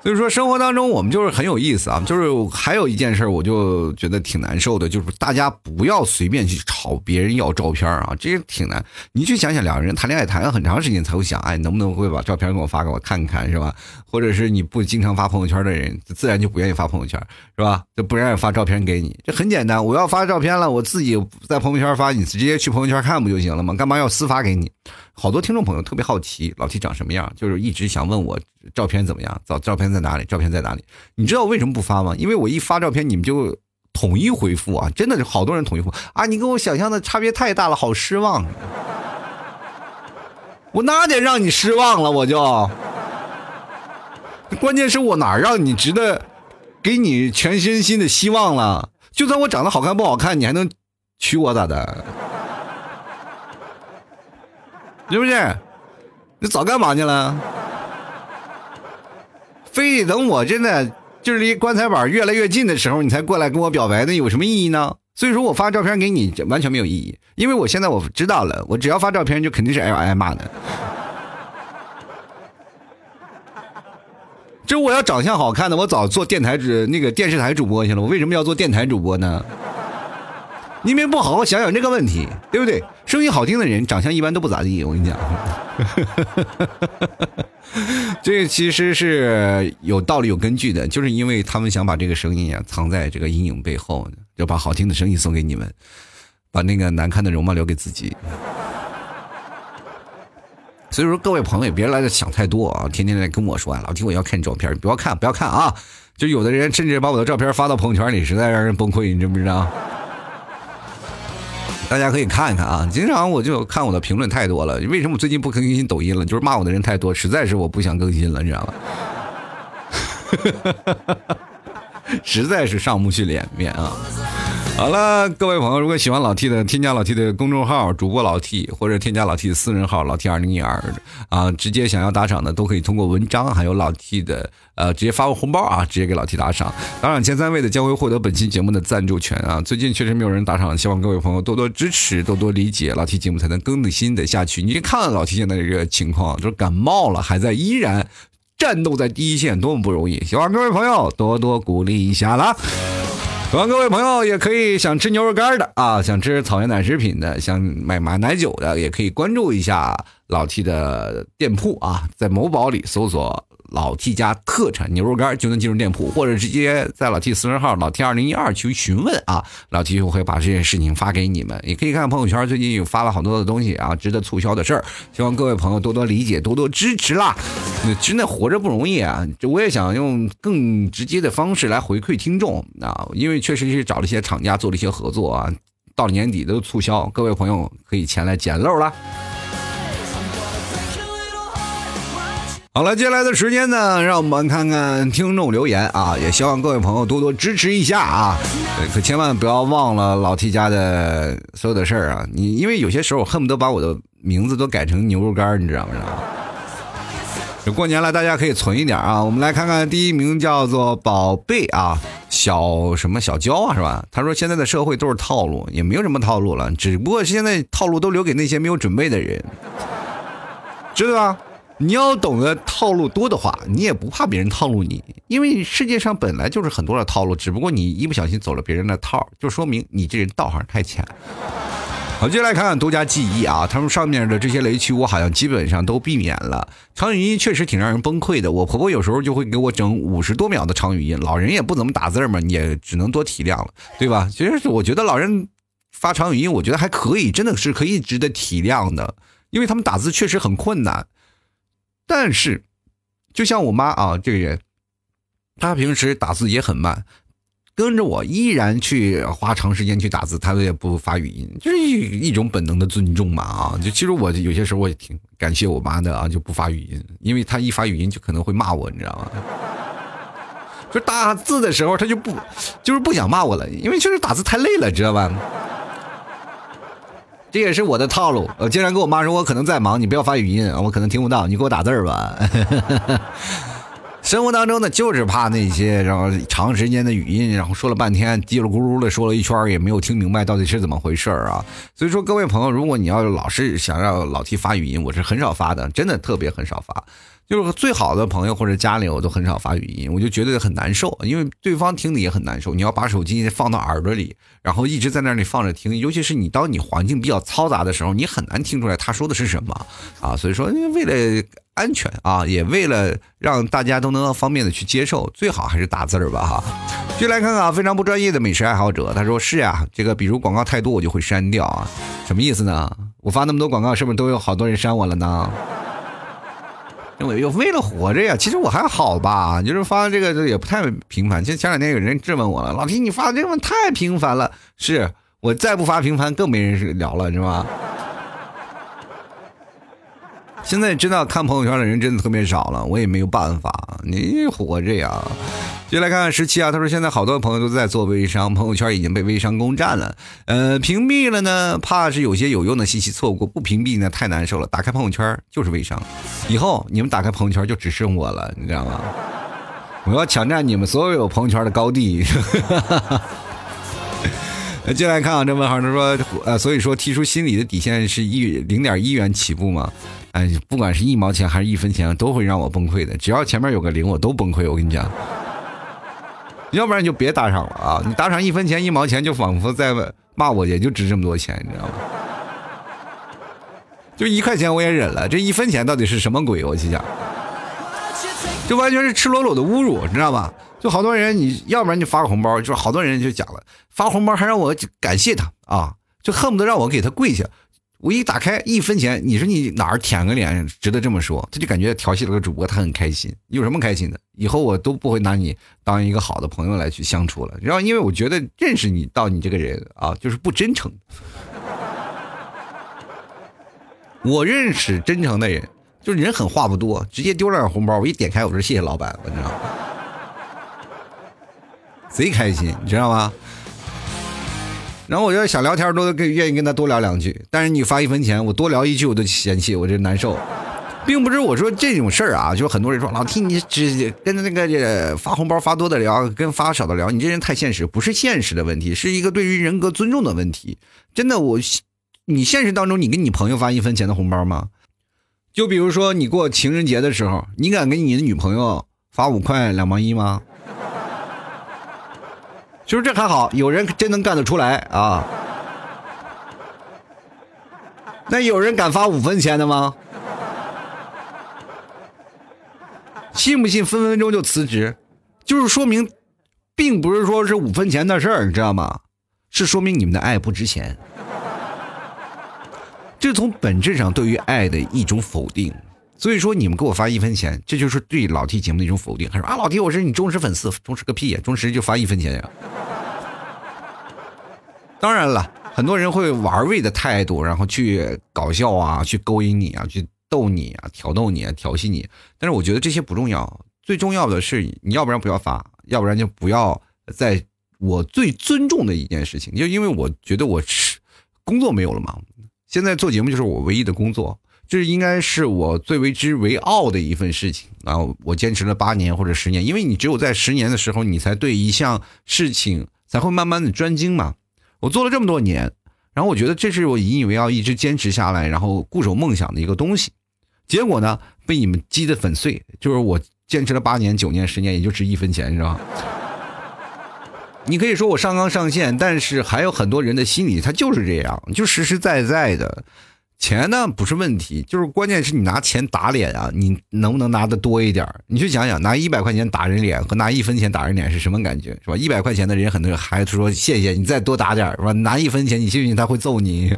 所以说，生活当中我们就是很有意思啊，就是还有一件事，我就觉得挺难受的，就是大家不要随便去吵别人要照片啊，这挺难。你去想想，两个人谈恋爱谈了很长时间才会想，哎，能不能会把照片给我发给我看看，是吧？或者是你不经常发朋友圈的人，自然就不愿意发朋友圈，是吧？就不愿意发照片给你，这很简单。我要发照片了，我自己在朋友圈发，你直接去朋友圈看不就行了吗？干嘛要私发给你？好多听众朋友特别好奇老 T 长什么样，就是一直想问我照片怎么样，照照片在哪里，照片在哪里？你知道我为什么不发吗？因为我一发照片，你们就统一回复啊，真的是好多人统一回复啊，你跟我想象的差别太大了，好失望。我哪点让你失望了？我就，关键是我哪让你值得给你全身心的希望了？就算我长得好看不好看，你还能娶我咋的？是不是？你早干嘛去了？非得等我真的就是离棺材板越来越近的时候，你才过来跟我表白，那有什么意义呢？所以说我发照片给你完全没有意义，因为我现在我知道了，我只要发照片就肯定是挨挨骂的。这我要长相好看的，我早做电台主那个电视台主播去了。我为什么要做电台主播呢？你们不好好想想这个问题，对不对？声音好听的人，长相一般都不咋地。我跟你讲，这其实是有道理、有根据的，就是因为他们想把这个声音啊藏在这个阴影背后，就把好听的声音送给你们，把那个难看的容貌留给自己。所以说，各位朋友别来想太多啊！天天来跟我说啊，老弟，我要看照片，不要看，不要看啊！就有的人甚至把我的照片发到朋友圈里，实在让人崩溃，你知不知道？大家可以看一看啊！经常我就看我的评论太多了，为什么最近不更新抖音了？就是骂我的人太多，实在是我不想更新了，你知道吗？实在是上不去脸面啊！好了，各位朋友，如果喜欢老 T 的，添加老 T 的公众号主播老 T，或者添加老 T 的私人号老 T 二零一二啊，直接想要打赏的都可以通过文章，还有老 T 的呃，直接发个红包啊，直接给老 T 打赏。打赏前三位的将会获得本期节目的赞助权啊。最近确实没有人打赏，希望各位朋友多多支持，多多理解，老 T 节目才能更新的下去。你看老 T 现在这个情况，就是感冒了，还在依然战斗在第一线，多么不容易！希望各位朋友多多鼓励一下啦。希望各位朋友也可以想吃牛肉干的啊，想吃草原奶食品的，想买马奶酒的，也可以关注一下老 T 的店铺啊，在某宝里搜索。老 T 家特产牛肉干就能进入店铺，或者直接在老 T 私人号老 T 二零一二去询问啊，老 T 就会把这件事情发给你们。也可以看朋友圈，最近有发了好多的东西啊，值得促销的事儿，希望各位朋友多多理解，多多支持啦。真的活着不容易啊，我也想用更直接的方式来回馈听众啊，因为确实是找了一些厂家做了一些合作啊，到了年底都促销，各位朋友可以前来捡漏了。好了，接下来的时间呢，让我们看看听众留言啊，也希望各位朋友多多支持一下啊，可千万不要忘了老 T 家的所有的事儿啊，你因为有些时候恨不得把我的名字都改成牛肉干，你知道吗？这过年了，大家可以存一点啊。我们来看看第一名叫做宝贝啊，小什么小娇啊，是吧？他说现在的社会都是套路，也没有什么套路了，只不过现在套路都留给那些没有准备的人，知道吧？你要懂得套路多的话，你也不怕别人套路你，因为世界上本来就是很多的套路，只不过你一不小心走了别人的套，就说明你这人道行太浅。好，接下来看看独家记忆啊，他们上面的这些雷区我好像基本上都避免了。长语音确实挺让人崩溃的，我婆婆有时候就会给我整五十多秒的长语音，老人也不怎么打字嘛，你也只能多体谅了，对吧？其实我觉得老人发长语音，我觉得还可以，真的是可以值得体谅的，因为他们打字确实很困难。但是，就像我妈啊，这个人，她平时打字也很慢，跟着我依然去花长时间去打字，她也不发语音，就是一一种本能的尊重嘛啊！就其实我有些时候我也挺感谢我妈的啊，就不发语音，因为她一发语音就可能会骂我，你知道吗？就打字的时候，她就不就是不想骂我了，因为确实打字太累了，知道吧？这也是我的套路，我经常跟我妈说，我可能在忙，你不要发语音，我可能听不到，你给我打字吧。生活当中呢，就是怕那些然后长时间的语音，然后说了半天，叽里咕噜的说了一圈，也没有听明白到底是怎么回事啊。所以说，各位朋友，如果你要老是想让老 T 发语音，我是很少发的，真的特别很少发。就是最好的朋友或者家里，我都很少发语音，我就觉得很难受，因为对方听的也很难受。你要把手机放到耳朵里，然后一直在那里放着听，尤其是你当你环境比较嘈杂的时候，你很难听出来他说的是什么啊。所以说，为了安全啊，也为了让大家都能方便的去接受，最好还是打字儿吧哈。就来看看啊，非常不专业的美食爱好者，他说是呀，这个比如广告太多，我就会删掉啊。什么意思呢？我发那么多广告，是不是都有好多人删我了呢？因为又为了活着呀，其实我还好吧，就是发这个也不太频繁。其实前两天有人质问我了，老弟你发的这个太频繁了，是我再不发频繁更没人聊了，是吧？现在知道看朋友圈的人真的特别少了，我也没有办法，你活着呀。就来看看十七啊，他说现在好多朋友都在做微商，朋友圈已经被微商攻占了。呃，屏蔽了呢，怕是有些有用的信息错过；不屏蔽呢，太难受了。打开朋友圈就是微商，以后你们打开朋友圈就只剩我了，你知道吗？我要抢占你们所有朋友圈的高地。进来看啊，这问号他说，呃，所以说提出心理的底线是一零点一元起步嘛？哎，不管是一毛钱还是一分钱，都会让我崩溃的。只要前面有个零，我都崩溃。我跟你讲。要不然你就别打赏了啊！你打赏一分钱一毛钱，就仿佛在骂我，也就值这么多钱，你知道吗？就一块钱我也忍了，这一分钱到底是什么鬼？我心想，这完全是赤裸裸的侮辱，你知道吧？就好多人，你要不然就发个红包，就好多人就讲了，发红包还让我感谢他啊，就恨不得让我给他跪下。我一打开一分钱，你说你哪儿舔个脸值得这么说？他就感觉调戏了个主播，他很开心。有什么开心的？以后我都不会拿你当一个好的朋友来去相处了。然后，因为我觉得认识你到你这个人啊，就是不真诚。我认识真诚的人，就是人狠话不多，直接丢了点红包。我一点开，我说谢谢老板，我知道，贼开心，你知道吗？然后我就想聊天，都跟愿意跟他多聊两句。但是你发一分钱，我多聊一句我都嫌弃，我这难受。并不是我说这种事儿啊，就很多人说老听你只跟那个发红包发多的聊，跟发少的聊，你这人太现实。不是现实的问题，是一个对于人格尊重的问题。真的，我你现实当中你跟你朋友发一分钱的红包吗？就比如说你过情人节的时候，你敢给你的女朋友发五块两毛一吗？就是这还好，有人真能干得出来啊！那有人敢发五分钱的吗？信不信分分钟就辞职？就是说明，并不是说是五分钱的事儿，你知道吗？是说明你们的爱不值钱。这从本质上对于爱的一种否定。所以说，你们给我发一分钱，这就是对老 T 节目的一种否定。他说啊，老 T，我是你忠实粉丝，忠实个屁呀，忠实就发一分钱呀。当然了，很多人会玩味的态度，然后去搞笑啊，去勾引你啊，去逗你啊，挑逗你啊，调戏你。但是我觉得这些不重要，最重要的是你要不然不要发，要不然就不要在我最尊重的一件事情，就因为我觉得我是工作没有了嘛，现在做节目就是我唯一的工作。这应该是我最为之为傲的一份事情啊！我坚持了八年或者十年，因为你只有在十年的时候，你才对一项事情才会慢慢的专精嘛。我做了这么多年，然后我觉得这是我引以为傲、一直坚持下来，然后固守梦想的一个东西。结果呢，被你们击得粉碎。就是我坚持了八年、九年、十年，也就值一分钱，是吧？你可以说我上纲上线，但是还有很多人的心理，他就是这样，就实实在在的。钱呢不是问题，就是关键是你拿钱打脸啊！你能不能拿的多一点？你去想想，拿一百块钱打人脸和拿一分钱打人脸是什么感觉，是吧？一百块钱的人很多还说谢谢你，再多打点，是吧？拿一分钱，你信不信他会揍你？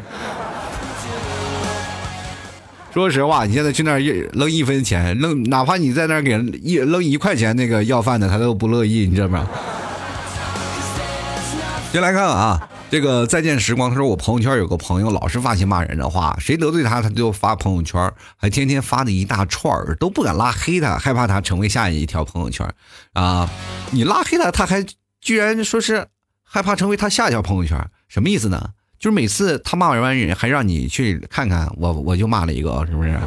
说实话，你现在去那儿扔一分钱，扔哪怕你在那儿给人一扔一块钱，那个要饭的他都不乐意，你知道吗？先来看看啊。这个再见时光，他说我朋友圈有个朋友老是发些骂人的话，谁得罪他，他就发朋友圈，还天天发的一大串儿，都不敢拉黑他，害怕他成为下一条朋友圈。啊，你拉黑他，他还居然说是害怕成为他下一条朋友圈，什么意思呢？就是每次他骂完人，还让你去看看我，我就骂了一个，是不是？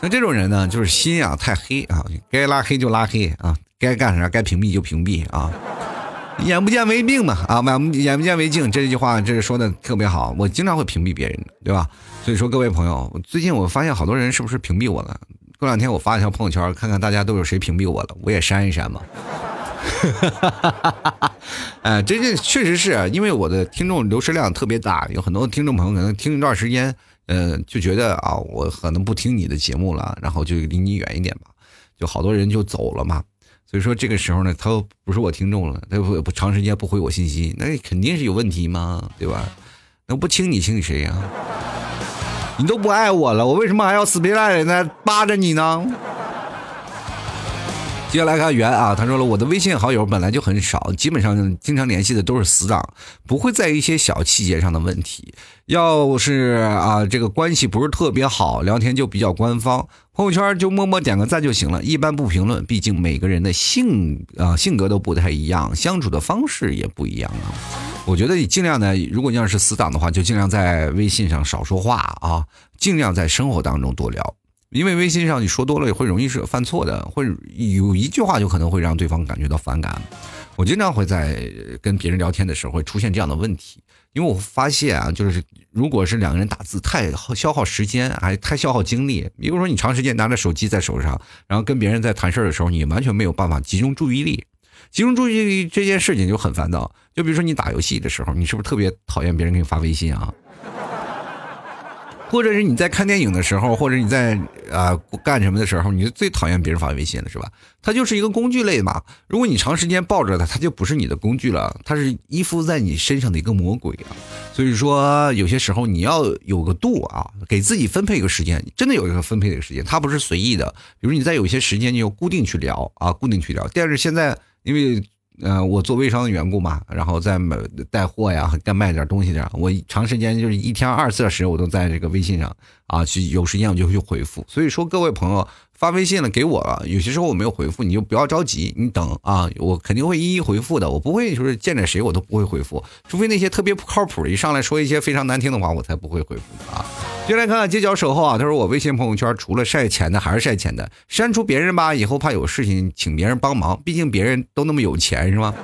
那这种人呢，就是心啊太黑啊，该拉黑就拉黑啊，该干啥该屏蔽就屏蔽啊。眼不见为病嘛，啊，眼眼不见为净，这句话这是说的特别好。我经常会屏蔽别人，对吧？所以说各位朋友，最近我发现好多人是不是屏蔽我了？过两天我发一条朋友圈，看看大家都有谁屏蔽我了，我也删一删嘛。哈 哎，这这确实是因为我的听众流失量特别大，有很多听众朋友可能听一段时间，呃，就觉得啊，我可能不听你的节目了，然后就离你远一点吧，就好多人就走了嘛。所以说这个时候呢，他不是我听众了，他不不长时间不回我信息，那肯定是有问题嘛，对吧？那不亲你亲谁呀？你都不爱我了，我为什么还要死皮赖脸的扒着你呢？接下来看袁啊，他说了，我的微信好友本来就很少，基本上经常联系的都是死党，不会在意一些小细节上的问题。要是啊，这个关系不是特别好，聊天就比较官方，朋友圈就默默点个赞就行了，一般不评论。毕竟每个人的性啊性格都不太一样，相处的方式也不一样啊。我觉得你尽量呢，如果你要是死党的话，就尽量在微信上少说话啊，尽量在生活当中多聊。因为微信上你说多了也会容易是犯错的，会有一句话就可能会让对方感觉到反感。我经常会在跟别人聊天的时候会出现这样的问题，因为我发现啊，就是如果是两个人打字太消耗时间，还太消耗精力。比如说你长时间拿着手机在手上，然后跟别人在谈事儿的时候，你完全没有办法集中注意力，集中注意力这件事情就很烦躁。就比如说你打游戏的时候，你是不是特别讨厌别人给你发微信啊？或者是你在看电影的时候，或者你在啊干什么的时候，你就最讨厌别人发微信了，是吧？它就是一个工具类嘛。如果你长时间抱着它，它就不是你的工具了，它是依附在你身上的一个魔鬼啊。所以说，有些时候你要有个度啊，给自己分配一个时间，真的有一个分配的时间，它不是随意的。比如你在有些时间，你要固定去聊啊，固定去聊。但是现在因为。呃，我做微商的缘故嘛，然后在买带货呀，该卖点东西点，我长时间就是一天二十四小时，我都在这个微信上啊，去有时间我就去回复。所以说，各位朋友。发微信了给我了，有些时候我没有回复，你就不要着急，你等啊，我肯定会一一回复的，我不会说见着谁我都不会回复，除非那些特别不靠谱，一上来说一些非常难听的话，我才不会回复啊。就来看看街角守候啊，他说我微信朋友圈除了晒钱的还是晒钱的，删除别人吧，以后怕有事情请别人帮忙，毕竟别人都那么有钱是吗？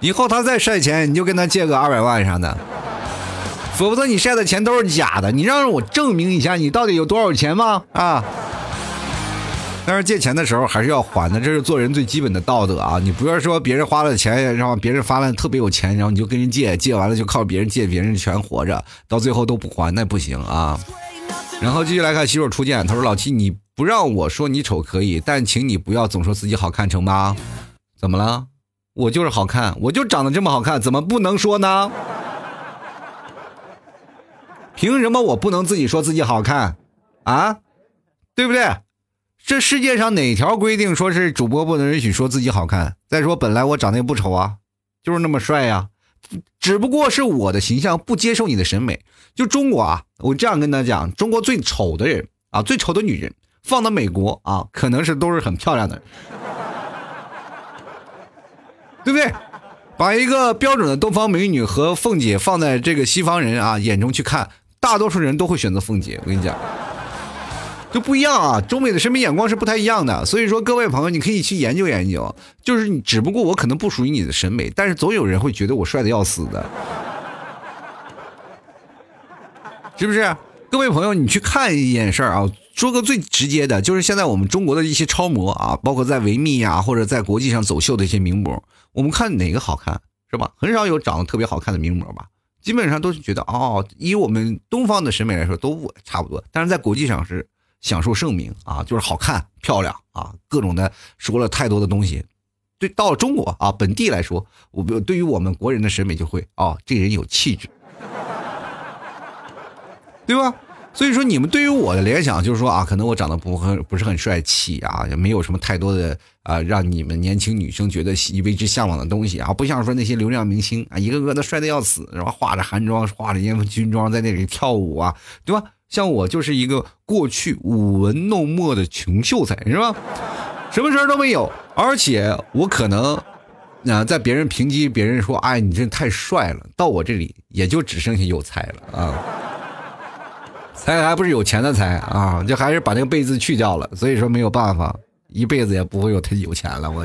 以后他再晒钱，你就跟他借个二百万啥的。否则你晒的钱都是假的，你让我证明一下你到底有多少钱吗？啊！但是借钱的时候还是要还的，这是做人最基本的道德啊！你不要说别人花了钱，然后别人发了特别有钱，然后你就跟人借，借完了就靠别人借，别人全活着，到最后都不还，那不行啊！然后继续来看洗手初见，他说：“老七，你不让我说你丑可以，但请你不要总说自己好看，成吗？怎么了？我就是好看，我就长得这么好看，怎么不能说呢？”凭什么我不能自己说自己好看，啊，对不对？这世界上哪条规定说是主播不能允许说自己好看？再说本来我长得也不丑啊，就是那么帅呀，只不过是我的形象不接受你的审美。就中国啊，我这样跟他讲，中国最丑的人啊，最丑的女人，放到美国啊，可能是都是很漂亮的，对不对？把一个标准的东方美女和凤姐放在这个西方人啊眼中去看。大多数人都会选择凤姐，我跟你讲，就不一样啊。中美的审美眼光是不太一样的，所以说各位朋友，你可以去研究研究。就是你，只不过我可能不属于你的审美，但是总有人会觉得我帅的要死的，是不是？各位朋友，你去看一件事儿啊，说个最直接的，就是现在我们中国的一些超模啊，包括在维密啊，或者在国际上走秀的一些名模，我们看哪个好看，是吧？很少有长得特别好看的名模吧。基本上都是觉得哦，以我们东方的审美来说都差不多，但是在国际上是享受盛名啊，就是好看漂亮啊，各种的说了太多的东西。对，到了中国啊，本地来说，我对于我们国人的审美就会哦，这人有气质，对吧？所以说，你们对于我的联想就是说啊，可能我长得不很不是很帅气啊，也没有什么太多的啊，让你们年轻女生觉得为之向往的东西啊，不像说那些流量明星啊，一个个的帅的要死，然后化着韩妆，化着烟军装在那里跳舞啊，对吧？像我就是一个过去舞文弄墨的穷秀才，是吧？什么事儿都没有，而且我可能啊，在别人评级，别人说哎，你这太帅了，到我这里也就只剩下有才了啊。才还不是有钱的才啊，就还是把那个“贝”字去掉了，所以说没有办法，一辈子也不会有他有钱了。我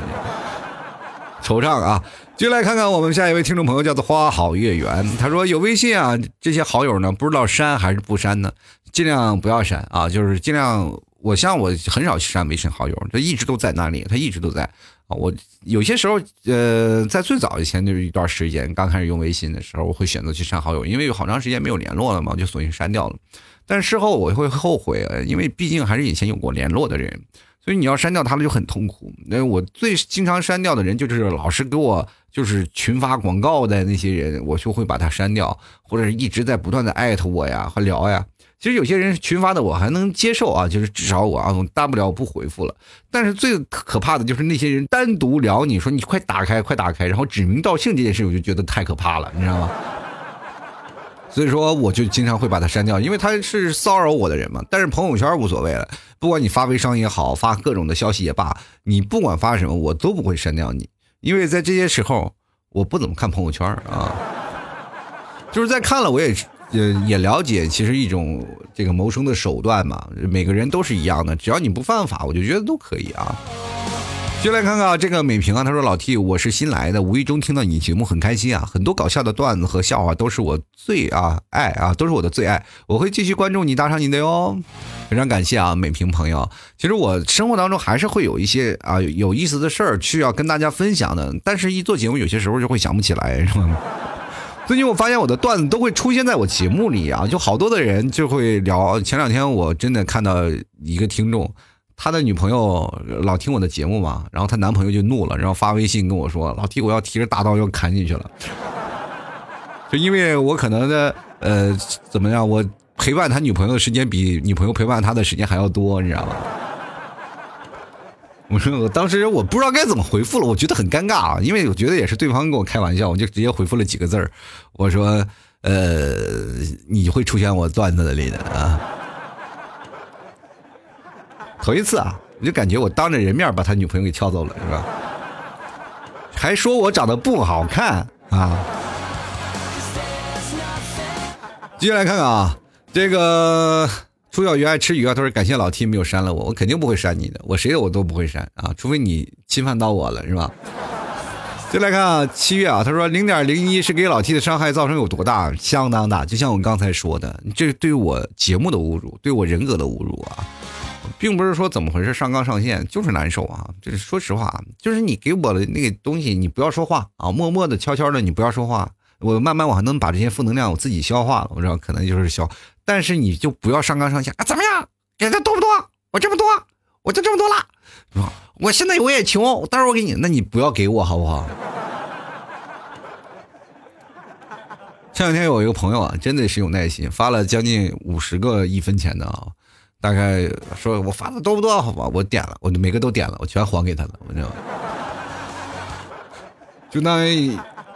惆怅啊！就来看看我们下一位听众朋友，叫做花好月圆。他说有微信啊，这些好友呢，不知道删还是不删呢？尽量不要删啊，就是尽量。我像我很少去删微信好友，他一直都在那里，他一直都在啊。我有些时候，呃，在最早以前就是一段时间，刚开始用微信的时候，我会选择去删好友，因为有好长时间没有联络了嘛，就索性删掉了。但事后我会后悔，因为毕竟还是以前有过联络的人，所以你要删掉他了就很痛苦。那我最经常删掉的人就是老是给我就是群发广告的那些人，我就会把他删掉，或者是一直在不断的艾特我呀和聊呀。其实有些人群发的我还能接受啊，就是至少我啊，大不了我不回复了。但是最可怕的就是那些人单独聊你说你快打开快打开，然后指名道姓这件事，我就觉得太可怕了，你知道吗？所以说我就经常会把他删掉，因为他是骚扰我的人嘛。但是朋友圈无所谓了，不管你发微商也好，发各种的消息也罢，你不管发什么，我都不会删掉你，因为在这些时候我不怎么看朋友圈啊，就是在看了我也。呃，也了解，其实一种这个谋生的手段嘛，每个人都是一样的，只要你不犯法，我就觉得都可以啊。就来看看这个美平啊，他说老 T，我是新来的，无意中听到你节目很开心啊，很多搞笑的段子和笑话都是我最啊爱啊，都是我的最爱，我会继续关注你，打赏你的哟，非常感谢啊，美平朋友。其实我生活当中还是会有一些啊有意思的事儿需要跟大家分享的，但是一做节目有些时候就会想不起来，是吗？最近我发现我的段子都会出现在我节目里啊，就好多的人就会聊。前两天我真的看到一个听众，他的女朋友老听我的节目嘛，然后她男朋友就怒了，然后发微信跟我说：“老弟我要提着大刀要砍进去了。”就因为我可能的呃怎么样，我陪伴他女朋友的时间比女朋友陪伴他的时间还要多，你知道吗？我说，我当时我不知道该怎么回复了，我觉得很尴尬啊，因为我觉得也是对方跟我开玩笑，我就直接回复了几个字儿，我说，呃，你会出现我段子里的啊，头一次啊，我就感觉我当着人面把他女朋友给撬走了，是吧？还说我长得不好看啊！接下来看看啊，这个。朱小鱼爱吃鱼啊！他说：“感谢老 T 没有删了我，我肯定不会删你的，我谁我都不会删啊，除非你侵犯到我了，是吧？”再来看啊，七月啊，他说：“零点零一是给老 T 的伤害造成有多大？相当大，就像我刚才说的，这是对我节目的侮辱，对我人格的侮辱啊，并不是说怎么回事上纲上线，就是难受啊。就是说实话，就是你给我的那个东西，你不要说话啊，默默的、悄悄的，你不要说话，我慢慢我还能把这些负能量我自己消化了，我知道可能就是消。”但是你就不要上纲上线啊！怎么样？给的多不多？我这么多，我就这么多了，我现在我也穷，待会儿我给你，那你不要给我好不好？前两天有一个朋友啊，真的是有耐心，发了将近五十个一分钱的啊，大概说我发的多不多？好吧，我点了，我就每个都点了，我全还给他了，我就就那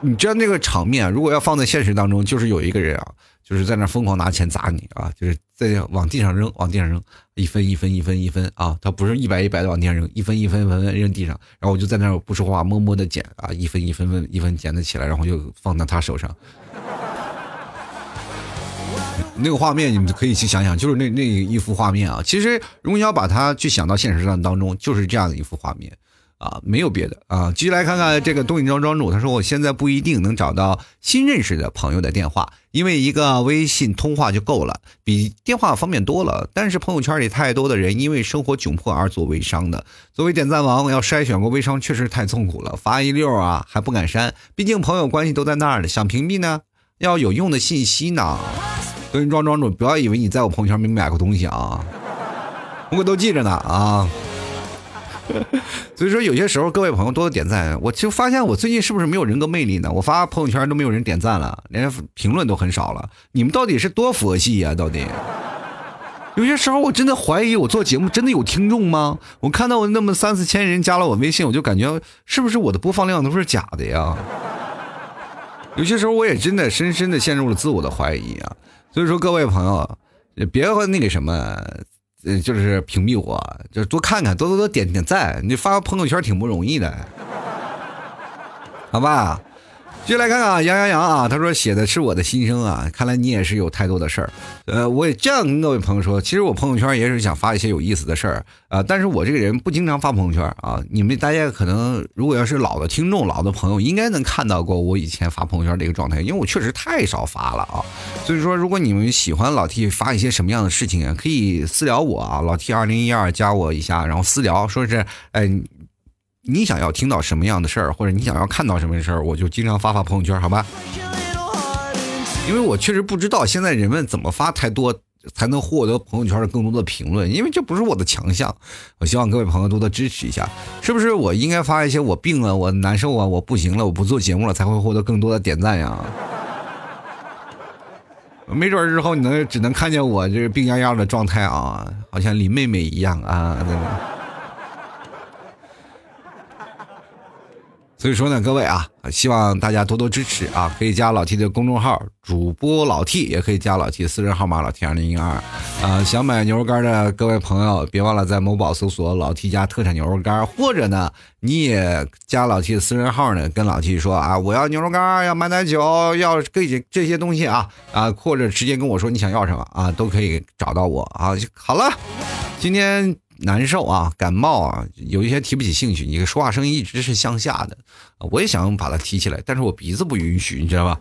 你知道那个场面，如果要放在现实当中，就是有一个人啊。就是在那疯狂拿钱砸你啊！就是在往地上扔，往地上扔，一分一分一分一分啊！他不是一百一百的往地上扔，一分一分分分扔地上，然后我就在那不说话，默默的捡啊，一分一分分一分捡的起来，然后就放到他手上。那个画面你们可以去想想，就是那那一幅画面啊！其实如果你要把它去想到现实上当中，就是这样的一幅画面。啊，没有别的啊，继续来看看这个东影庄庄主，他说我现在不一定能找到新认识的朋友的电话，因为一个微信通话就够了，比电话方便多了。但是朋友圈里太多的人因为生活窘迫而做微商的，作为点赞王要筛选过微商确实太痛苦了，发一溜啊还不敢删，毕竟朋友关系都在那儿呢，想屏蔽呢要有用的信息呢。东影庄庄主，不要以为你在我朋友圈没买过东西啊，我都记着呢啊。所以说，有些时候各位朋友多多点赞，我就发现我最近是不是没有人格魅力呢？我发朋友圈都没有人点赞了，连评论都很少了。你们到底是多佛系呀？到底？有些时候我真的怀疑，我做节目真的有听众吗？我看到我那么三四千人加了我微信，我就感觉是不是我的播放量都是假的呀？有些时候我也真的深深的陷入了自我的怀疑啊。所以说，各位朋友，别和那个什么。呃，就是屏蔽我，就是多看看，多多多点点赞。你发个朋友圈挺不容易的，好吧？接下来看看啊，杨洋洋啊，他说写的是我的心声啊，看来你也是有太多的事儿。呃，我也这样跟各位朋友说，其实我朋友圈也是想发一些有意思的事儿啊，但是我这个人不经常发朋友圈啊。你们大家可能如果要是老的听众、老的朋友，应该能看到过我以前发朋友圈这个状态，因为我确实太少发了啊。所以说，如果你们喜欢老 T 发一些什么样的事情啊，可以私聊我啊，老 T 二零一二加我一下，然后私聊说是哎。你想要听到什么样的事儿，或者你想要看到什么事儿，我就经常发发朋友圈，好吧？因为我确实不知道现在人们怎么发太多才能获得朋友圈的更多的评论，因为这不是我的强项。我希望各位朋友多多支持一下，是不是？我应该发一些我病了，我难受啊，我不行了，我不做节目了，才会获得更多的点赞呀。没准儿日后你能只能看见我这病怏怏的状态啊，好像林妹妹一样啊。所以说呢，各位啊，希望大家多多支持啊！可以加老 T 的公众号，主播老 T，也可以加老 T 私人号码老 T 二零一二。啊，想买牛肉干的各位朋友，别忘了在某宝搜索老 T 家特产牛肉干，或者呢，你也加老 T 的私人号呢，跟老 T 说啊，我要牛肉干，要买奶酒，要这些这些东西啊啊，或者直接跟我说你想要什么啊，都可以找到我啊。好了，今天。难受啊，感冒啊，有一些提不起兴趣。你说话声音一直是向下的，我也想把它提起来，但是我鼻子不允许，你知道吧？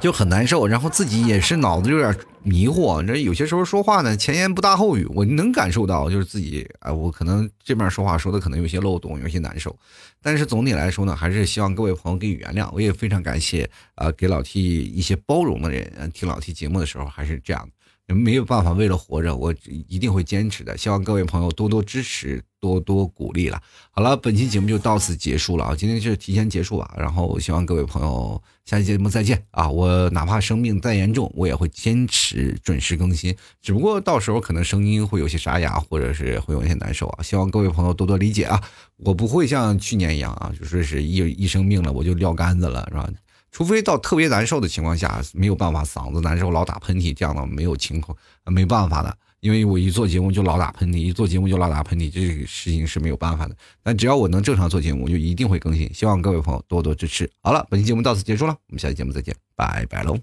就很难受，然后自己也是脑子有点迷惑。这有些时候说话呢，前言不搭后语，我能感受到，就是自己啊，我可能这边说话说的可能有些漏洞，有些难受。但是总体来说呢，还是希望各位朋友给予原谅。我也非常感谢啊，给老 T 一些包容的人，听老 T 节目的时候还是这样。没有办法，为了活着，我一定会坚持的。希望各位朋友多多支持，多多鼓励了。好了，本期节目就到此结束了啊！今天就提前结束吧。然后希望各位朋友下期节目再见啊！我哪怕生病再严重，我也会坚持准时更新。只不过到时候可能声音会有些沙哑，或者是会有些难受啊！希望各位朋友多多理解啊！我不会像去年一样啊，就说是一一生病了我就撂杆子了，是吧？除非到特别难受的情况下，没有办法，嗓子难受，老打喷嚏，这样的没有情况，没办法的。因为我一做节目就老打喷嚏，一做节目就老打喷嚏，这个事情是没有办法的。但只要我能正常做节目，我就一定会更新。希望各位朋友多多支持。好了，本期节目到此结束了，我们下期节目再见，拜拜喽。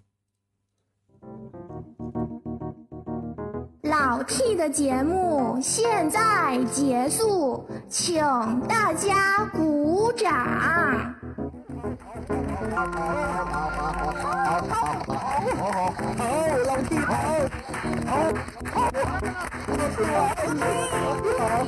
老 T 的节目现在结束，请大家鼓掌。好，好，好，好好好，好，老弟，好好好，好，老弟，好好，